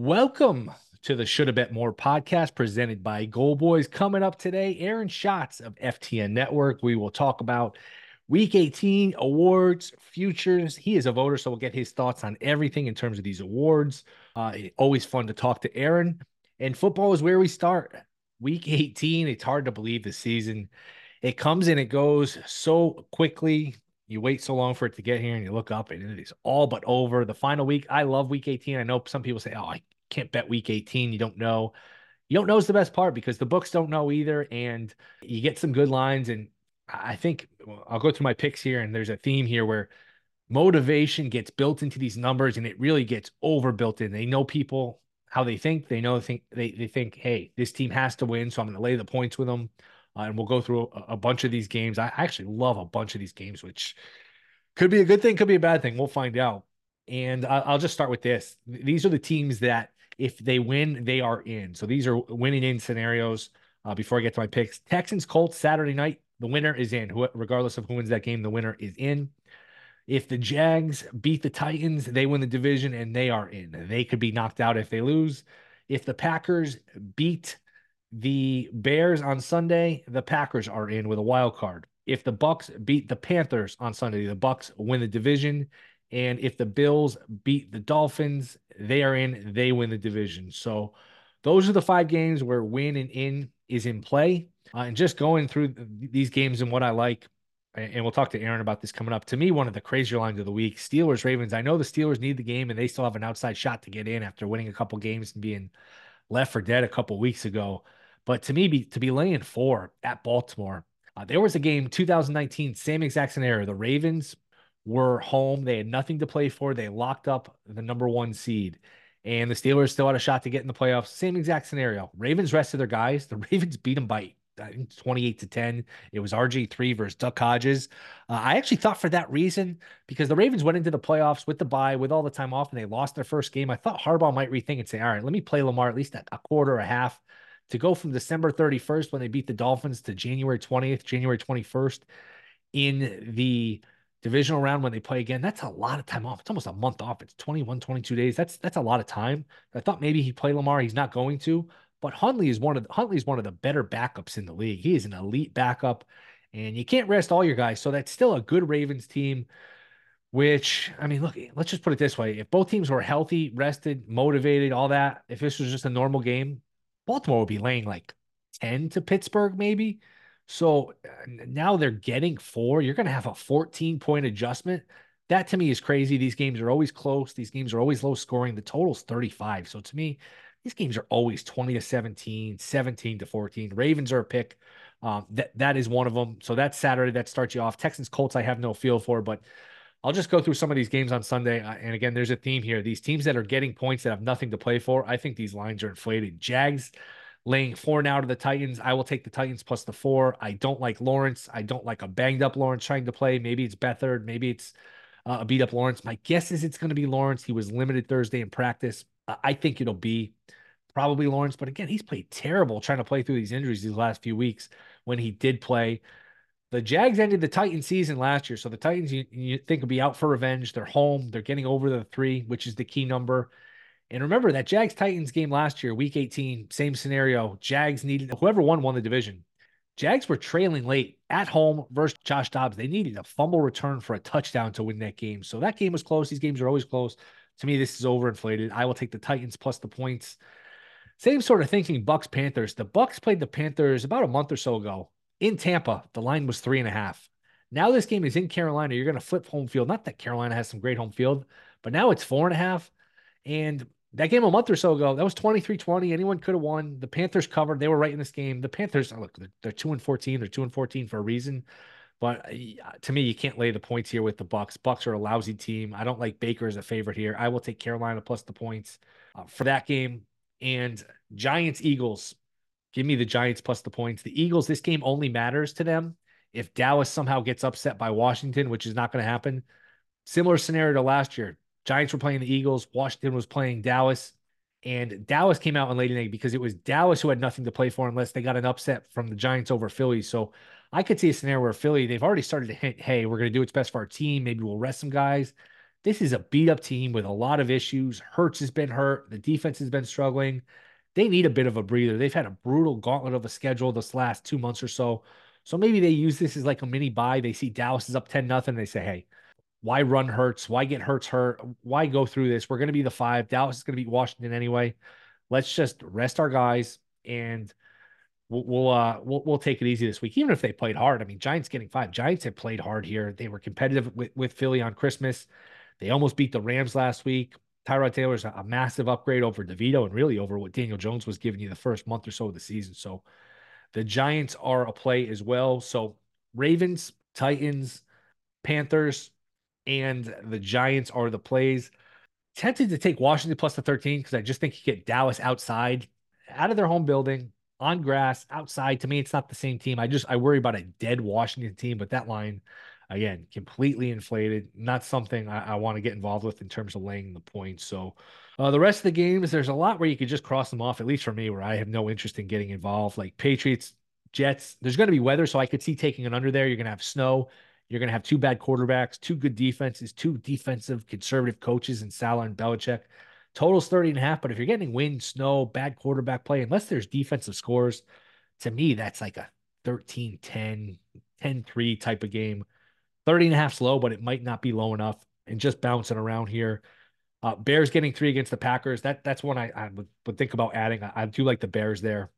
Welcome to the Shoulda Bet More podcast presented by Goal Boys. Coming up today, Aaron Schatz of FTN Network. We will talk about Week 18 awards, futures. He is a voter, so we'll get his thoughts on everything in terms of these awards. Uh, always fun to talk to Aaron. And football is where we start. Week 18, it's hard to believe the season. It comes and it goes so quickly. You wait so long for it to get here and you look up and it is all but over. The final week, I love week 18. I know some people say, oh, I can't bet week 18. You don't know. You don't know is the best part because the books don't know either. And you get some good lines. And I think I'll go through my picks here. And there's a theme here where motivation gets built into these numbers and it really gets overbuilt in. They know people how they think. They know think they, they think, hey, this team has to win. So I'm going to lay the points with them. Uh, and we'll go through a, a, bunch of these games. I actually love a bunch of these games, which could be a good thing, could be a bad thing. We'll find out. And I'll just start with this. These are the teams that, if they win, they are in. So these are winning in scenarios. Uh, before I get to my picks, Texans Colts Saturday night. The winner is in. regardless of who wins that game, the winner is in. If the Jags beat the Titans, they win the division and they are in. They could be knocked out if they lose. If the Packers beat the Bears on Sunday, the Packers are in with a wild card. If the Bucks beat the Panthers on Sunday, the Bucks win the division. And if the Bills beat the Dolphins, they are in, they win the division. So those are the five games where win and in is in play. Uh, and just going through these games and what I like, and we'll talk to Aaron about this coming up. To me, one of the crazier lines of the week Steelers, Ravens. I know the Steelers need the game and they still have an outside shot to get in after winning a couple games and being left for dead a couple weeks ago. But to me, be, to be laying four at Baltimore, uh, there was a game 2019, same exact scenario. The Ravens were home. They had nothing to play for. They locked up the number one seed. And the Steelers still had a shot to get in the playoffs. Same exact scenario. Ravens rested their guys. The Ravens beat them by I think 28 to 10. It was RG3 versus Duck Hodges. Uh, I actually thought for that reason, because the Ravens went into the playoffs with the bye, with all the time off, and they lost their first game. I thought Harbaugh might rethink and say, all right, let me play Lamar at least a, a quarter, a half to go from December 31st when they beat the Dolphins to January 20th, January 21st in the divisional round when they play again. That's a lot of time off. It's almost a month off. It's 21, 22 days. That's that's a lot of time. I thought maybe he'd play Lamar. He's not going to. But Huntley is one of the, Huntley is one of the better backups in the league. He is an elite backup, and you can't rest all your guys. So that's still a good Ravens team. Which I mean, look, let's just put it this way: if both teams were healthy, rested, motivated, all that, if this was just a normal game, Baltimore would be laying like 10 to Pittsburgh, maybe. So now they're getting four. You're going to have a 14 point adjustment. That to me is crazy. These games are always close. These games are always low scoring. The total's 35. So to me, these games are always 20 to 17, 17 to 14. Ravens are a pick. Um, that that is one of them. So that's Saturday. That starts you off. Texans Colts. I have no feel for, but I'll just go through some of these games on Sunday. And again, there's a theme here. These teams that are getting points that have nothing to play for, I think these lines are inflated. Jags laying four now to the Titans. I will take the Titans plus the four. I don't like Lawrence. I don't like a banged up Lawrence trying to play. Maybe it's Beathard. Maybe it's uh, a beat up Lawrence. My guess is it's going to be Lawrence. He was limited Thursday in practice. Uh, I think it'll be probably Lawrence. But again, he's played terrible trying to play through these injuries these last few weeks when he did play. The Jags ended the Titan season last year. So the Titans, you, you think, will be out for revenge. They're home. They're getting over the three, which is the key number. And remember that Jags Titans game last year, week 18, same scenario. Jags needed whoever won won the division. Jags were trailing late at home versus Josh Dobbs. They needed a fumble return for a touchdown to win that game. So that game was close. These games are always close. To me, this is overinflated. I will take the Titans plus the points. Same sort of thinking. Bucks Panthers. The Bucks played the Panthers about a month or so ago in Tampa, the line was three and a half. Now this game is in Carolina. You're going to flip home field. Not that Carolina has some great home field, but now it's four and a half. And that game a month or so ago, that was 23 20. Anyone could have won. The Panthers covered. They were right in this game. The Panthers, look, they're, they're 2 and 14. They're 2 and 14 for a reason. But uh, to me, you can't lay the points here with the Bucks. Bucks are a lousy team. I don't like Baker as a favorite here. I will take Carolina plus the points uh, for that game. And Giants Eagles. Give me the Giants plus the points. The Eagles, this game only matters to them if Dallas somehow gets upset by Washington, which is not going to happen. Similar scenario to last year. Giants were playing the Eagles, Washington was playing Dallas, and Dallas came out in late inning because it was Dallas who had nothing to play for unless they got an upset from the Giants over Philly. So I could see a scenario where Philly, they've already started to hint, hey, we're going to do what's best for our team. Maybe we'll rest some guys. This is a beat up team with a lot of issues. Hurts has been hurt. The defense has been struggling. They need a bit of a breather. They've had a brutal gauntlet of a schedule this last two months or so. So maybe they use this as like a mini bye. They see Dallas is up 10 nothing. They say, hey, why run Hurts? Why get Hurts hurt? Why go through this? We're going to be the five. Dallas is going to beat Washington anyway. Let's just rest our guys and we'll we'll, uh, we'll we'll take it easy this week. Even if they played hard, I mean, Giants getting five. Giants have played hard here. They were competitive with, with Philly on Christmas. They almost beat the Rams last week. Tyrod Taylor's a, a massive upgrade over DeVito and really over what Daniel Jones was giving you the first month or so of the season. So the Giants are a play as well. So Ravens, Titans, Panthers, and the Giants are the plays. Tempted to take Washington plus the 13 because I just think you get Dallas outside, out of their home building, on grass, outside. To me, it's not the same team. I just I worry about a dead Washington team, but that line again, completely inflated. Not something I, I want to get involved with in terms of laying the points. So uh, the rest of the games, there's a lot where you could just cross them off, at least for me, where I have no interest in getting involved. Like Patriots, Jets, there's going to be weather, so I could see taking an under there. You're going to have snow. You're going to have two bad quarterbacks, two good defenses, two defensive conservative coaches in Salah and Belichick. Total's 30 and a half, but if you're getting wind, snow, bad quarterback play, unless there's defensive scores, to me, that's like a 13 10, 10 3 type of game. 30 and a half slow, but it might not be low enough and just bouncing around here. Uh, Bears getting three against the Packers. That that's one I, I would, would think about adding. I, I, do like the Bears there.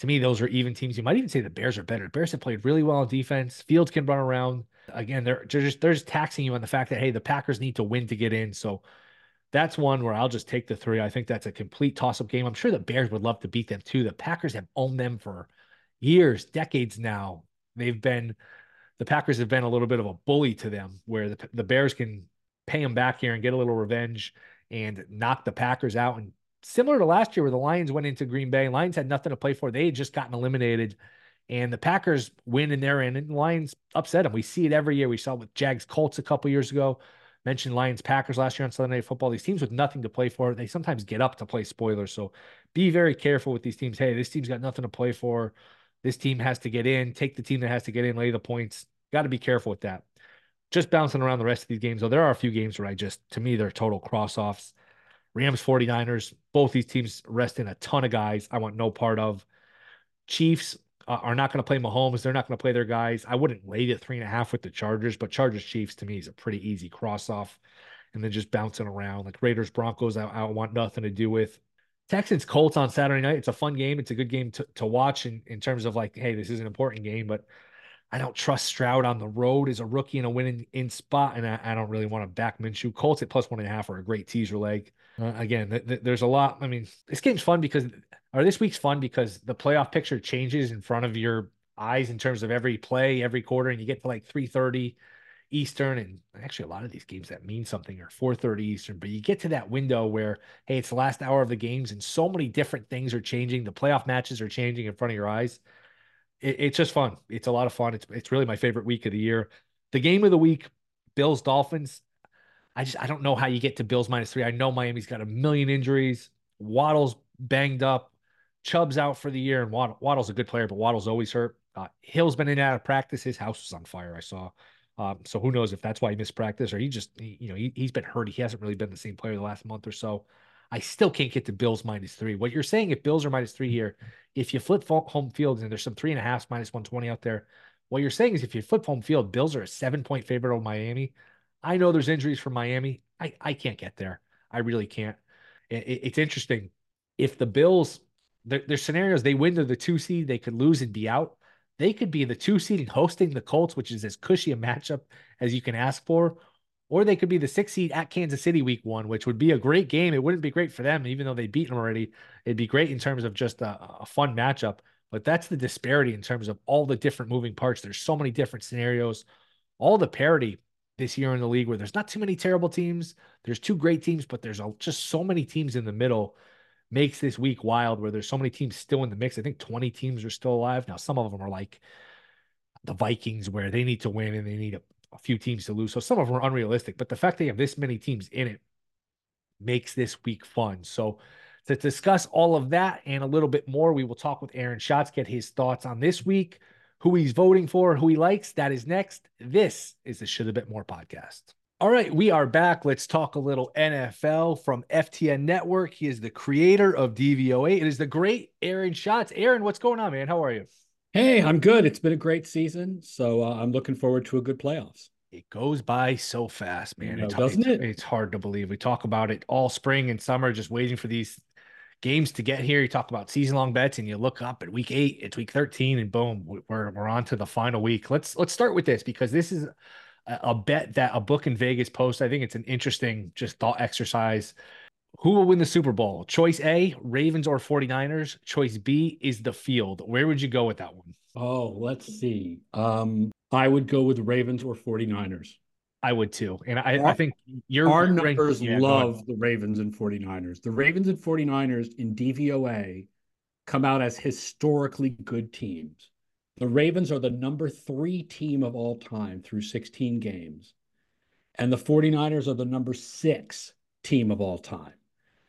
To me, those are even teams. You might even say the Bears are better. The Bears have played really well on defense. Fields can run around. Again, they're, they're just they're just taxing you on the fact that hey, the Packers need to win to get in. So that's one where I'll just take the three. I think that's a complete toss-up game. I'm sure the Bears would love to beat them too. The Packers have owned them for years, decades now. They've been the Packers have been a little bit of a bully to them, where the the Bears can pay them back here and get a little revenge and knock the Packers out. And similar to last year, where the Lions went into Green Bay, Lions had nothing to play for. They had just gotten eliminated, and the Packers win in their end, and Lions upset them. We see it every year. We saw it with Jags Colts a couple years ago. Mentioned Lions Packers last year on Sunday Night Football. These teams with nothing to play for, they sometimes get up to play spoilers. So be very careful with these teams. Hey, this team's got nothing to play for. This team has to get in, take the team that has to get in, lay the points. Got to be careful with that. Just bouncing around the rest of these games, though, there are a few games where I just, to me, they're total cross offs. Rams 49ers, both these teams resting a ton of guys I want no part of. Chiefs uh, are not going to play Mahomes. They're not going to play their guys. I wouldn't lay it three and a half with the Chargers, but Chargers Chiefs to me is a pretty easy cross off. And then just bouncing around like Raiders Broncos, I, I want nothing to do with. Texans Colts on Saturday night. It's a fun game. It's a good game to, to watch in, in terms of like, hey, this is an important game, but I don't trust Stroud on the road as a rookie in a winning in spot, and I, I don't really want to back Minshew. Colts at plus one and a half are a great teaser leg. Uh, again, th- th- there's a lot. I mean, this game's fun because, or this week's fun because the playoff picture changes in front of your eyes in terms of every play, every quarter, and you get to like 3:30 Eastern, and actually a lot of these games that mean something are 4:30 Eastern. But you get to that window where, hey, it's the last hour of the games, and so many different things are changing. The playoff matches are changing in front of your eyes. It, it's just fun. It's a lot of fun. It's it's really my favorite week of the year. The game of the week, Bills Dolphins. I just I don't know how you get to Bills minus three. I know Miami's got a million injuries. Waddle's banged up. Chubb's out for the year, and Waddle, Waddle's a good player, but Waddle's always hurt. Uh, Hill's been in and out of practice. His house was on fire. I saw. Um, so who knows if that's why he missed practice or he just, he, you know, he, he's been hurt. He hasn't really been the same player the last month or so. I still can't get to Bills minus three. What you're saying, if Bills are minus three here, if you flip home field and there's some three and a half minus 120 out there, what you're saying is if you flip home field, Bills are a seven point favorite over Miami. I know there's injuries for Miami. I, I can't get there. I really can't. It, it, it's interesting. If the Bills, there's scenarios they win to the two seed, they could lose and be out. They could be the two seed and hosting the Colts, which is as cushy a matchup as you can ask for, or they could be the six seed at Kansas City week one, which would be a great game. It wouldn't be great for them, even though they beat them already. It'd be great in terms of just a, a, fun matchup. But that's the disparity in terms of all the different moving parts. There's so many different scenarios, all the parity this year in the league where there's not too many terrible teams. There's two great teams, but there's just so many teams in the middle makes this week wild where there's so many teams still in the mix. I think 20 teams are still alive. Now, some of them are like the Vikings where they need to win and they need a a few teams to lose. So some of them are unrealistic, but the fact they have this many teams in it makes this week fun. So to discuss all of that and a little bit more, we will talk with Aaron Schatz, get his thoughts on this week, who he's voting for, who he likes. That is next. This is the Shoulda Bet More podcast. All right, we are back. Let's talk a little NFL from FTN Network. He is the creator of DVOA. It is the great Aaron Schatz. Aaron, what's going on, man? How are you? Hey, I'm good. It's been a great season, so uh, I'm looking forward to a good playoffs. It goes by so fast, man. You know, it's, doesn't it's, it? It's hard to believe. We talk about it all spring and summer, just waiting for these games to get here. You talk about season long bets, and you look up at week eight, it's week 13, and boom, we're we're on to the final week. Let's let's start with this because this is a bet that a book in Vegas posts. I think it's an interesting just thought exercise. Who will win the Super Bowl? Choice A, Ravens or 49ers. Choice B is the field. Where would you go with that one? Oh, let's see. Um, I would go with Ravens or 49ers. I would too. And I, our, I think your our numbers yeah, love the Ravens and 49ers. The Ravens and 49ers in DVOA come out as historically good teams. The Ravens are the number three team of all time through 16 games. And the 49ers are the number six team of all time.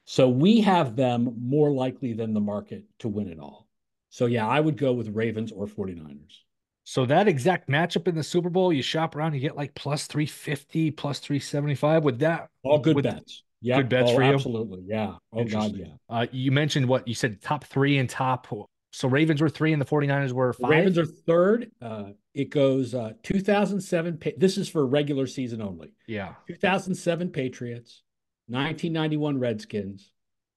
So we have them more likely than the market to win it all. So yeah, I would go with Ravens or 49ers. So that exact matchup in the Super Bowl, you shop around, you get like plus 350, plus 375 with that. All good with, bets. Yeah. Good bets oh, for you. Absolutely. Yeah. Oh God, yeah. Uh, you mentioned what you said top three and top so Ravens were three and the 49ers were five. Ravens are third. Uh, it goes uh, 2007. This is for regular season only. Yeah. 2007 Patriots, 1991 Redskins,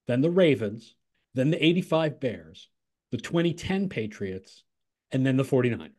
then the Ravens, then the 85 Bears, the 2010 Patriots, and then the 49ers.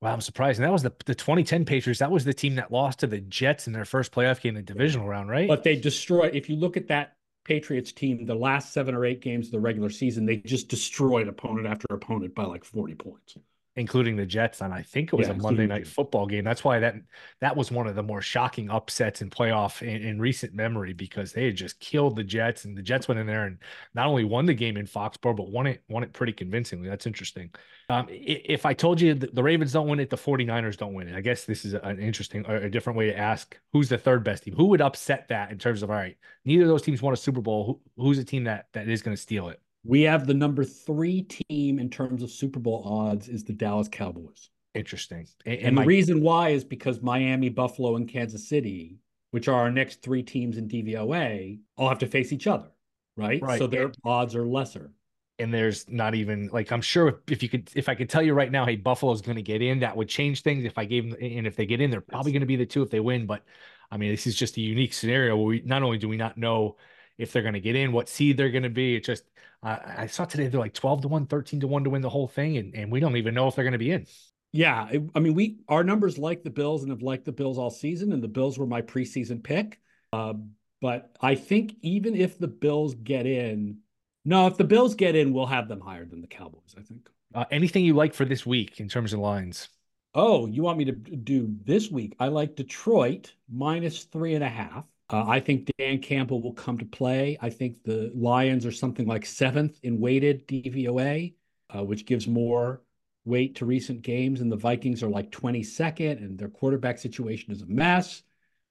Wow, I'm surprised. And that was the, the 2010 Patriots. That was the team that lost to the Jets in their first playoff game, in the divisional round, right? But they destroyed. If you look at that Patriots team, the last seven or eight games of the regular season, they just destroyed opponent after opponent by like 40 points including the Jets on I think it was yeah, a Monday night football game. That's why that that was one of the more shocking upsets in playoff in, in, recent memory because they had just killed the Jets and the Jets went in there and not only won the game in Foxborough but won it won it pretty convincingly. That's interesting. Um, if I told you the Ravens don't win it, the 49ers don't win it. I guess this is an interesting a different way to ask who's the third best team. Who would upset that in terms of all right, neither of those teams won a Super Bowl. Who, who's a team that that is going to steal it? We have the number three team in terms of Super Bowl odds is the Dallas Cowboys. Interesting. And, and the my... reason why is because Miami, Buffalo, and Kansas City, which are our next three teams in DVOA, all have to face each other, right? right. So their and, odds are lesser. And there's not even like I'm sure if you could if I could tell you right now, hey, Buffalo's going to get in, that would change things. If I gave them and if they get in, they're probably going to be the two if they win. But I mean, this is just a unique scenario where we not only do we not know if they're going to get in, what seed they're going to be. It's just, uh, I saw today they're like 12 to 1, 13 to 1 to win the whole thing. And, and we don't even know if they're going to be in. Yeah. I mean, we, our numbers like the Bills and have liked the Bills all season. And the Bills were my preseason pick. Uh, but I think even if the Bills get in, no, if the Bills get in, we'll have them higher than the Cowboys, I think. Uh, anything you like for this week in terms of lines? Oh, you want me to do this week? I like Detroit minus three and a half. Uh, I think Dan Campbell will come to play. I think the Lions are something like seventh in weighted DVOA, uh, which gives more weight to recent games. And the Vikings are like 22nd, and their quarterback situation is a mess.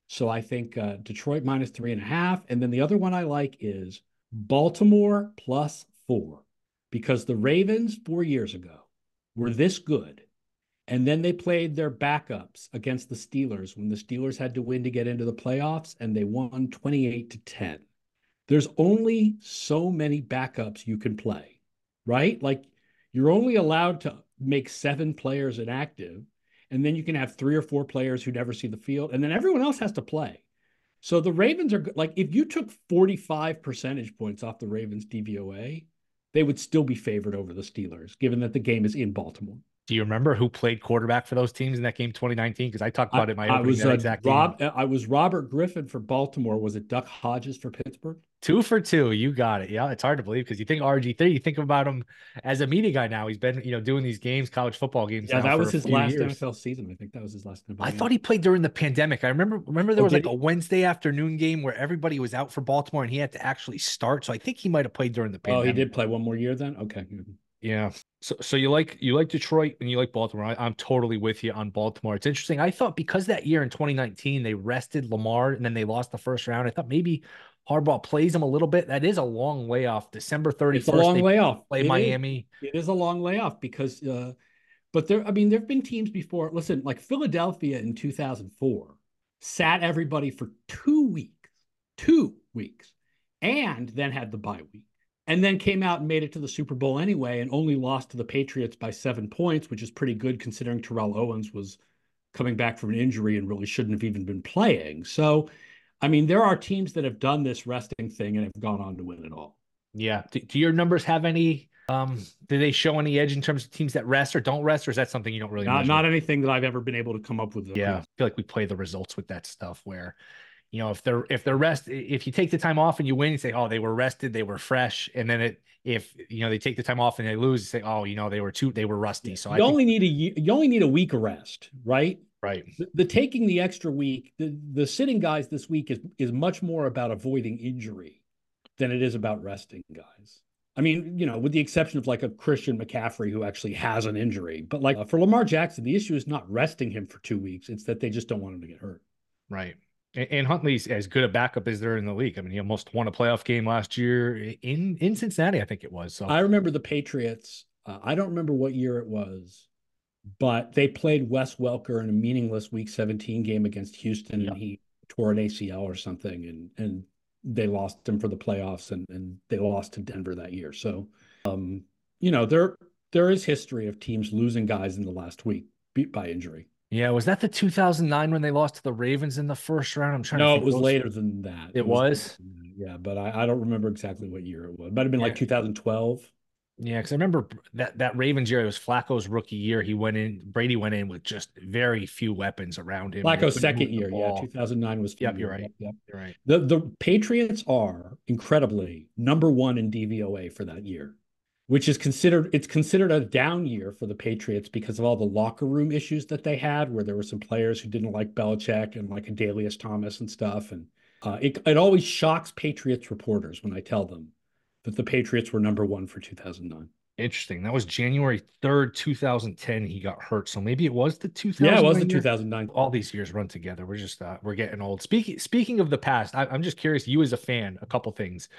So I think uh, Detroit minus three and a half. And then the other one I like is Baltimore plus four, because the Ravens four years ago were this good and then they played their backups against the Steelers when the Steelers had to win to get into the playoffs, and they won 28 to 10. There's only so many backups you can play, right? Like you're only allowed to make seven players inactive, and then you can have three or four players who never see the field, and then everyone else has to play. So the Ravens are like, if you took 45 percentage points off the Ravens DVOA, they would still be favored over the Steelers, given that the game is in Baltimore. Do you remember who played quarterback for those teams in that game 2019? Because I talked about I, it in my I was, uh, Rob, game. I was Robert Griffin for Baltimore. Was it Duck Hodges for Pittsburgh? Two for two. You got it. Yeah, it's hard to believe because you think RG3, you think about him as a media guy now. He's been, you know, doing these games, college football games. Yeah, that was his last years. NFL season. I think that was his last NFL I game. thought he played during the pandemic. I remember remember there oh, was like he? a Wednesday afternoon game where everybody was out for Baltimore and he had to actually start. So I think he might have played during the pandemic. Oh, he did play one more year then? Okay. Yeah. So, so you like you like Detroit and you like Baltimore. I, am totally with you on Baltimore. It's interesting. I thought because that year in 2019 they rested Lamar and then they lost the first round. I thought maybe Harbaugh plays them a little bit. That is a long layoff. December 31st. It's a long layoff. Play it Miami. Is, it is a long layoff because, uh, but there. I mean, there have been teams before. Listen, like Philadelphia in 2004 sat everybody for two weeks, two weeks, and then had the bye week. And then came out and made it to the Super Bowl anyway, and only lost to the Patriots by seven points, which is pretty good considering Terrell Owens was coming back from an injury and really shouldn't have even been playing. So, I mean, there are teams that have done this resting thing and have gone on to win it all. Yeah. Do, do your numbers have any um, do they show any edge in terms of teams that rest or don't rest, or is that something you don't really? Not, not anything that I've ever been able to come up with. Yeah, I feel like we play the results with that stuff where, you know, if they're if they're rest, if you take the time off and you win, you say, oh, they were rested, they were fresh, and then it if you know they take the time off and they lose, you say, oh, you know, they were too they were rusty. So you I only think- need a you only need a week of rest, right? Right. The, the, taking the extra week, the, the sitting guys this week is is much more about avoiding injury than it is about resting guys. I mean, you know, with the exception of like a Christian McCaffrey who actually has an injury. But like uh, for Lamar Jackson, the issue is not resting him for two weeks. It's that they just don't want him to get hurt. Right. And Huntley's as good a backup as there in the league. I mean, he almost won a playoff game last year in in Cincinnati, I think it was. So I remember the Patriots. Uh, I don't remember what year it was, but they played Wes Welker in a meaningless Week 17 game against Houston, yep. and he tore an ACL or something, and and they lost him for the playoffs and, and they lost to Denver that year. So, um, you know, there there is history of teams losing guys in the last week beat by injury. Yeah, was that the 2009 when they lost to the Ravens in the first round? I'm trying. To No, it was later than that. It, it was. was yeah, but I, I, don't remember exactly what year it was. It might have been yeah. like 2012. Yeah, because I remember that that Ravens year. It was Flacco's rookie year. He went in. Brady went in with just very few weapons around him. Flacco's second year. Yeah, 2009 was. Yep, you're right. Yep, yep, you're right. The the Patriots are incredibly number one in DVOA for that year, which is considered it's considered a down year for the Patriots because of all the locker room issues that they had, where there were some players who didn't like Belichick and like Adalius Thomas and stuff, and uh, it it always shocks Patriots reporters when I tell them that the Patriots were number one for 2009. Interesting. That was January 3rd, 2010. He got hurt. So maybe it was the 2000. Yeah, it was the 2009. All these years run together. We're just, uh, we're getting old. Speaking, speaking of the past, I, I'm just curious, you as a fan, a couple things.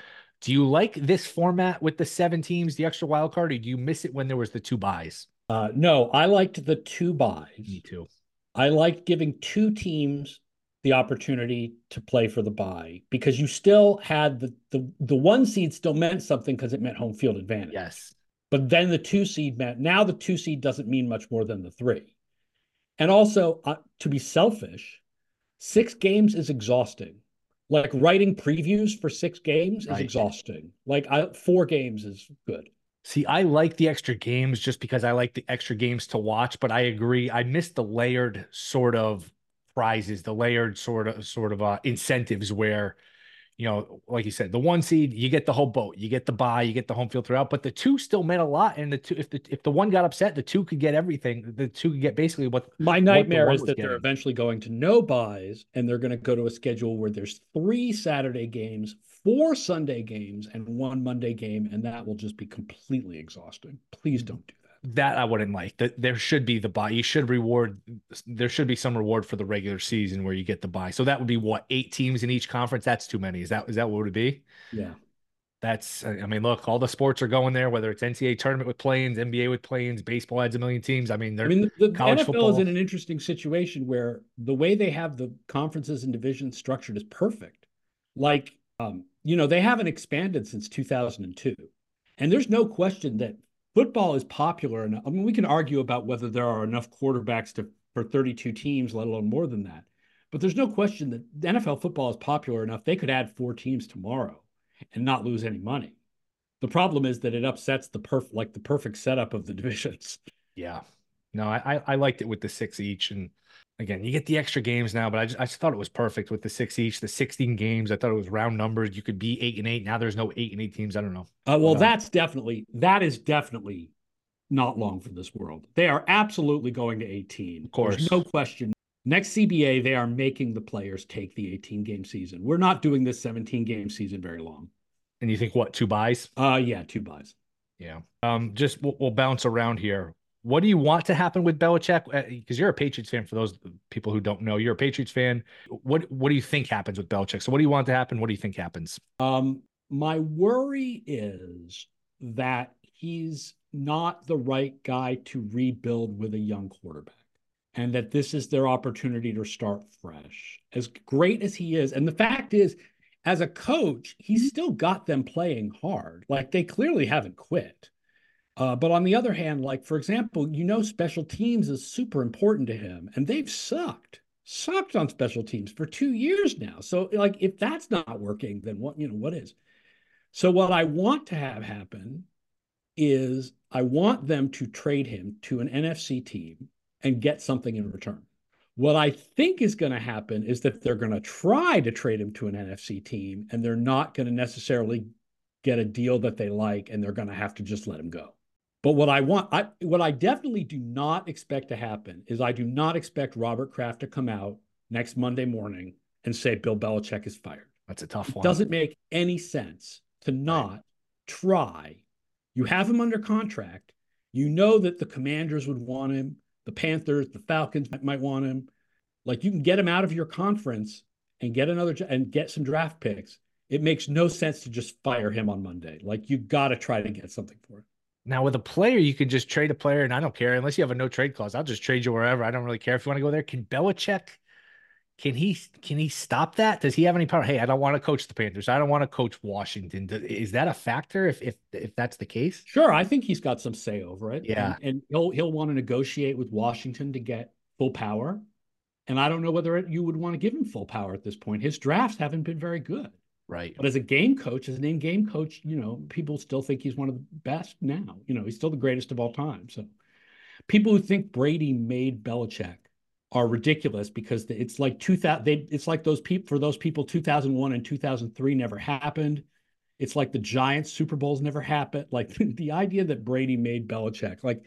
Do you like this format with the seven teams, the extra wild card, or do you miss it when there was the two byes? Uh, no, I liked the two byes. Me too. I liked giving two teams the opportunity to play for the bye because you still had the the the one seed still meant something because it meant home field advantage. Yes. But then the two seed meant now the two seed doesn't mean much more than the three. And also, uh, to be selfish, six games is exhausting. Like writing previews for six games is exhausting. Like I, four games is good. See, I like the extra games just because I like the extra games to watch, but I agree. I miss the layered sort of prizes, the layered sort of sort of uh, incentives where, you know, like you said, the one seed you get the whole boat, you get the bye, you get the home field throughout, but the two still meant a lot. And the two, if the if the one got upset, the two could get everything. The two could get basically what. My nightmare the is that getting. they're eventually going to no byes, and they're going to go to a schedule where there's three Saturday games, four Sunday games, and one Monday game, and that will just be completely exhausting. Please mm-hmm. don't do that I wouldn't like. That there should be the bye. You should reward. There should be some reward for the regular season where you get the bye. So that would be what eight teams in each conference. That's too many. Is that is that what it would be? Yeah. That's. I mean, look, all the sports are going there. Whether it's NCAA tournament with play-ins, NBA with play-ins, baseball adds a million teams. I mean, I mean, the, the NFL football. is in an interesting situation where the way they have the conferences and divisions structured is perfect. Like, um, you know, they haven't expanded since 2002, and there's no question that football is popular enough. I mean, we can argue about whether there are enough quarterbacks to for 32 teams, let alone more than that. But there's no question that NFL football is popular enough. They could add four teams tomorrow and not lose any money. The problem is that it upsets the perf like the perfect setup of the divisions. Yeah. No, I I liked it with the six each and again, you get the extra games now, but I just, I just thought it was perfect with the six each, the 16 games. I thought it was round numbers. You could be eight and eight. Now there's no eight and eight teams. I don't know. Uh, well, that's definitely, that is definitely not long for this world. They are absolutely going to 18. Of course. There's no question. Next CBA, they are making the players take the 18 game season. We're not doing this 17 game season very long. And you think what, two byes? Uh, yeah, two byes. Yeah. Um, just we'll, we'll bounce around here. What do you want to happen with Belichick? Because uh, you're a Patriots fan. For those people who don't know, you're a Patriots fan. What What do you think happens with Belichick? So, what do you want to happen? What do you think happens? Um, my worry is that he's not the right guy to rebuild with a young quarterback. and that this is their opportunity to start fresh. As great as he is, and the fact is, as a coach, he's still got them playing hard. Like they clearly haven't quit. Uh, but on the other hand, like for example, you know, special teams is super important to him, and they've sucked, sucked on special teams for two years now. So, like, if that's not working, then what you know what is? So, what I want to have happen is I want them to trade him to an NFC team and get something in return. What I think is going to happen is that they're going to try to trade him to an NFC team and they're not going to necessarily get a deal that they like and they're going to have to just let him go. But what I want, I, what I definitely do not expect to happen is I do not expect Robert Kraft to come out next Monday morning and say Bill Belichick is fired. That's a tough one. It doesn't make any sense to not try. You have him under contract. You know that the commanders would want him the Panthers, the Falcons might want him. Like you can get him out of your conference and get another and get some draft picks. It makes no sense to just fire him on Monday. Like you got to try to get something for him. Now with a player, you can just trade a player, and I don't care unless you have a no trade clause. I'll just trade you wherever. I don't really care if you want to go there. Can Belichick? Can he can he stop that? Does he have any power? Hey, I don't want to coach the Panthers. I don't want to coach Washington. Is that a factor if if if that's the case? Sure, I think he's got some say over it. Yeah, and, and he'll he'll want to negotiate with Washington to get full power. And I don't know whether you would want to give him full power at this point. His drafts haven't been very good. Right. But as a game coach, as an in-game coach, you know, people still think he's one of the best now. You know, he's still the greatest of all time. So people who think Brady made Belichick are ridiculous because it's like 2000 they it's like those people for those people 2001 and 2003 never happened it's like the giants super bowls never happened like the idea that brady made belichick like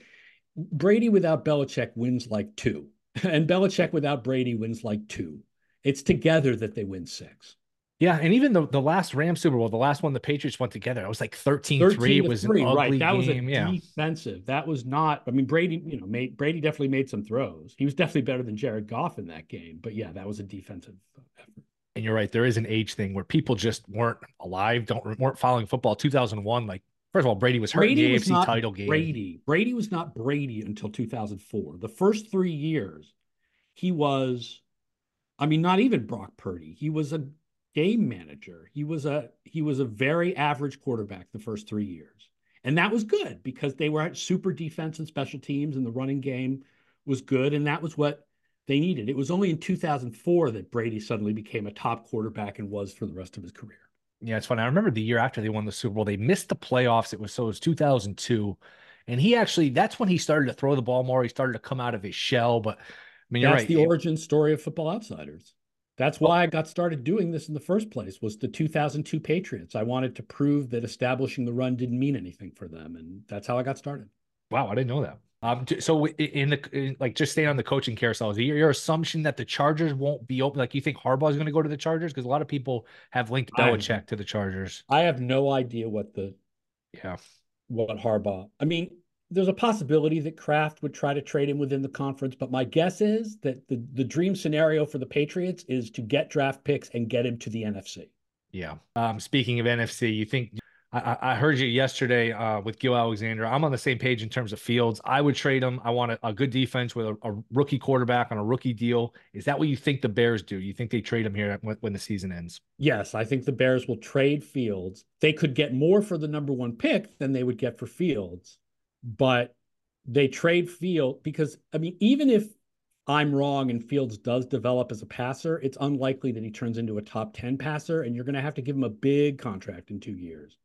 brady without belichick wins like two and belichick without brady wins like two it's together that they win six yeah, and even the, the last Rams Super Bowl, the last one the Patriots went together, it was like 13-3. It was an ugly right. That game. was yeah. defensive. That was not. I mean, Brady, you know, made Brady definitely made some throws. He was definitely better than Jared Goff in that game. But yeah, that was a defensive effort. And you're right. There is an age thing where people just weren't alive, don't weren't following football. 2001, like first of all, Brady was hurt Brady in the AFC title game. Brady, Brady was not Brady until 2004. The first three years, he was. I mean, not even Brock Purdy. He was a game manager. He was a he was a very average quarterback the first three years, and that was good because they were at super defense and special teams, and the running game was good, and that was what they needed. It was only in 2004 that Brady suddenly became a top quarterback and was for the rest of his career. Yeah, it's funny. I remember the year after they won the Super Bowl, they missed the playoffs. It was so it was 2002. And he actually, that's when he started to throw the ball more. He started to come out of his shell. But I mean, that's right. the origin story of Football Outsiders. That's why I got started doing this in the first place was the 2002 Patriots. I wanted to prove that establishing the run didn't mean anything for them, and that's how I got started. Wow, I didn't know that. Um, so in the in, like just staying on the coaching carousel, is your, your assumption that the Chargers won't be open? Like you think Harbaugh is going to go to the Chargers because a lot of people have linked Belichick to the Chargers. I have no idea what the yeah what Harbaugh. I mean, there's a possibility that Kraft would try to trade him within the conference, but my guess is that the, the dream scenario for the Patriots is to get draft picks and get him to the NFC. Yeah. Um, speaking of NFC, you think I, I heard you yesterday uh, with Gill Alexander. I'm on the same page in terms of Fields. I would trade him. I want a, a good defense with a, a, rookie quarterback on a rookie deal. Is that what you think the Bears do? You think they trade him here when, when the season ends? Yes, I think the Bears will trade Fields. They could get more for the number one pick than they would get for Fields but they trade Field because I mean, even if I'm wrong and Fields does develop as a passer, it's unlikely that he turns into a top 10 passer, and you're going to have to give him a big contract in two years.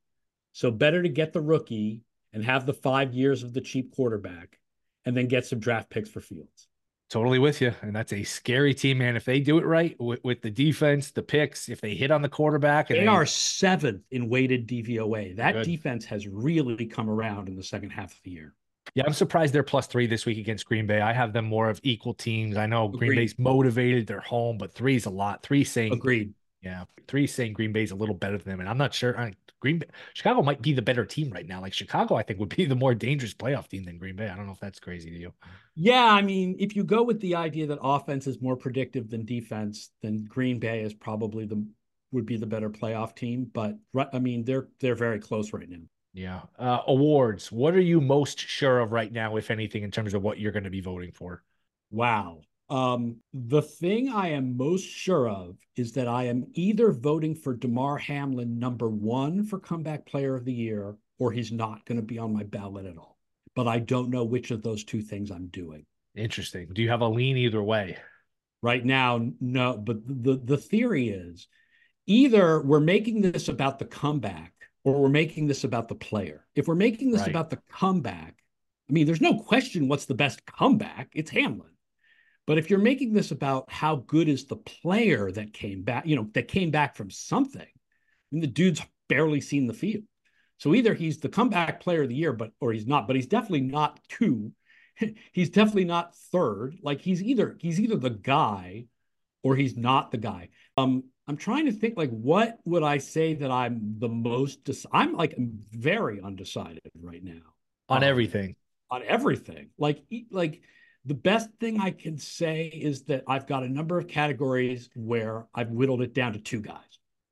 So better to get the rookie and have the five years of the cheap quarterback and then get some draft picks for Fields. Totally with you. And that's a scary team, man. If they do it right with, with the defense, the picks, if they hit on the quarterback, they, they, are seventh in weighted DVOA. That good. defense has really come around in the second half of the year. Yeah, I'm surprised they're plus three this week against Green Bay. I have them more of equal teams. I know Agreed. Green Bay's motivated, they're home, but three is a lot. Three saying agreed. Yeah, three saying Green Bay's a little better than them, and I'm not sure. I, Green Bay, Chicago might be the better team right now. Like Chicago, I think would be the more dangerous playoff team than Green Bay. I don't know if that's crazy to you. Yeah, I mean, if you go with the idea that offense is more predictive than defense, then Green Bay is probably the would be the better playoff team. But I mean, they're they're very close right now. Yeah. Uh, awards. What are you most sure of right now, if anything, in terms of what you're going to be voting for? Wow. Um, the thing I am most sure of is that I am either voting for Damar Hamlin number one for comeback player of the year, or he's not going to be on my ballot at all. But I don't know which of those two things I'm doing. Interesting. Do you have a lean either way? Right now, no. But the the theory is either we're making this about the comeback or we're making this about the player. If we're making this right. about the comeback, I mean, there's no question what's the best comeback. It's Hamlin. But if you're making this about how good is the player that came back, you know, that came back from something, I mean, the dude's barely seen the field. So either he's the comeback player of the year, but or he's not, but he's definitely not two. he's definitely not third. Like he's either he's either the guy or he's not the guy. Um, I'm trying to think like what would I say that I'm the most I'm like very undecided right now. On um, everything. On everything. Like like the best thing I can say is that I've got a number of categories where I've whittled it down to two guys.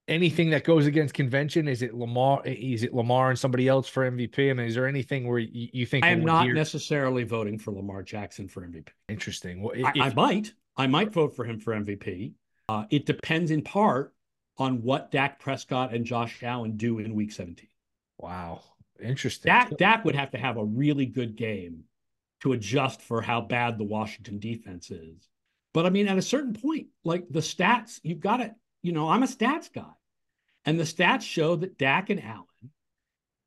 Anything that goes against convention is it Lamar? Is it Lamar and somebody else for MVP? I mean, is there anything where you, you think I am not necessarily voting for Lamar Jackson for MVP? Interesting. Well, if... I, I, might, I might vote for him for MVP. Uh, it depends in part on what Dak Prescott and Josh Allen do in Week 17. Wow, interesting. Dak Dak would have to have a really good game to adjust for how bad the Washington defense is. But I mean, at a certain point, like the stats, you've got to, you know, I'm a stats guy. And the stats show that Dak and Allen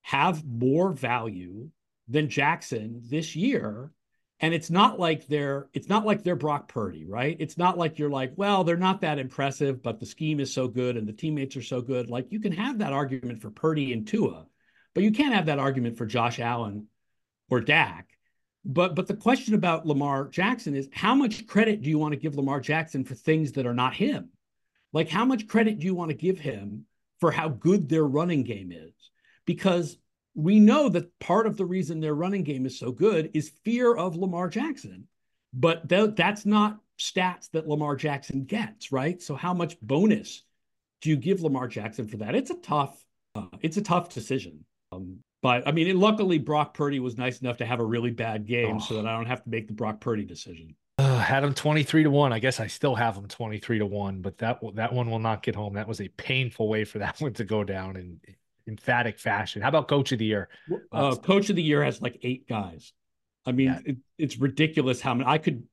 have more value than Jackson this year. And it's not like they're it's not like they're Brock Purdy, right? It's not like you're like, well, they're not that impressive, but the scheme is so good and the teammates are so good. Like you can have that argument for Purdy and Tua, but you can't have that argument for Josh Allen or Dak. But but the question about Lamar Jackson is how much credit do you want to give Lamar Jackson for things that are not him? Like how much credit do you want to give him for how good their running game is? Because we know that part of the reason their running game is so good is fear of Lamar Jackson. But th- that's not stats that Lamar Jackson gets, right? So how much bonus do you give Lamar Jackson for that? It's a tough uh, it's a tough decision. Um, but I mean, luckily Brock Purdy was nice enough to have a really bad game, oh. so that I don't have to make the Brock Purdy decision. Uh, had him twenty three to one. I guess I still have him twenty three to one, but that that one will not get home. That was a painful way for that one to go down in emphatic fashion. How about Coach of the Year? Uh, Coach of the Year has like eight guys. I mean, yeah. it, it's ridiculous how many. I could,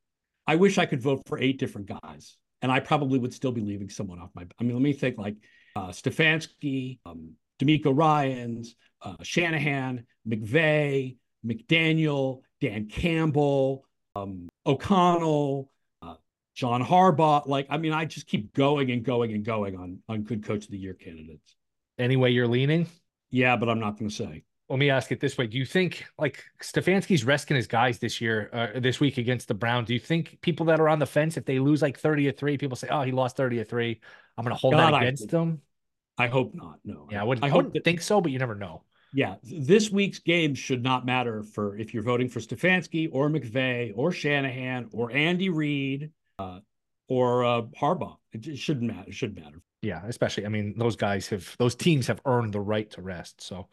I wish I could vote for eight different guys, and I probably would still be leaving someone off my. I mean, let me think like uh, Stefanski, um, DeMeco Ryans, uh, Shanahan, McVay, McDaniel, Dan Campbell, um, O'Connell, uh, John Harbaugh. Like, I mean, I just keep going and going and going on on good coach of the year candidates. Any way you're leaning? Yeah, but I'm not going to say. Let me ask it this way: Do you think like Stefanski's resting his guys this year, uh, this week against the Browns? Do you think people that are on the fence, if they lose like thirty or three, people say, "Oh, he lost thirty or three, I'm going to hold God, that against them"? I hope not. No. Yeah, I wouldn't, I, I wouldn't that, think so, but you never know. Yeah, this week's game should not matter for if you're voting for Stefanski or McVay or Shanahan or Andy Reid uh, or uh, Harbaugh. It, it shouldn't matter. It should matter. Yeah, especially I mean those guys have those teams have earned the right to rest. So,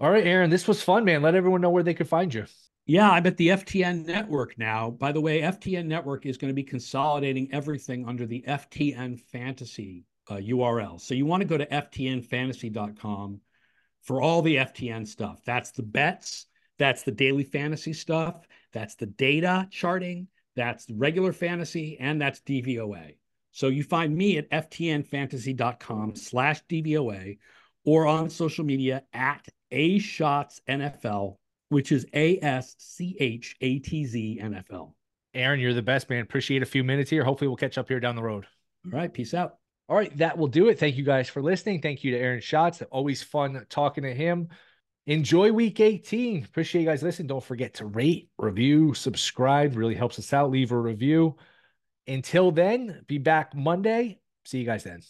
all right, Aaron, this was fun, man. Let everyone know where they could find you. Yeah, I'm at the FTN network now. By the way, FTN network is going to be consolidating everything under the FTN Fantasy uh, URL. So you want to go to ftnfantasy.com for all the FTN stuff. That's the bets, that's the daily fantasy stuff, that's the data charting, that's regular fantasy, and that's DVOA. So you find me at ftnfantasy.com slash DVOA or on social media at A Schatz NFL, which is A S C H A T Z NFL. Aaron, you're the best, man. Appreciate a few minutes here. Hopefully, we'll catch up here down the road. All right. Peace out. All right, that will do it. Thank you guys for listening. Thank you to Aaron Schatz. Always fun talking to him. Enjoy week 18. Appreciate you guys listening. Don't forget to rate, review, subscribe. Really helps us out. Leave a review. Until then, be back Monday. See you guys then.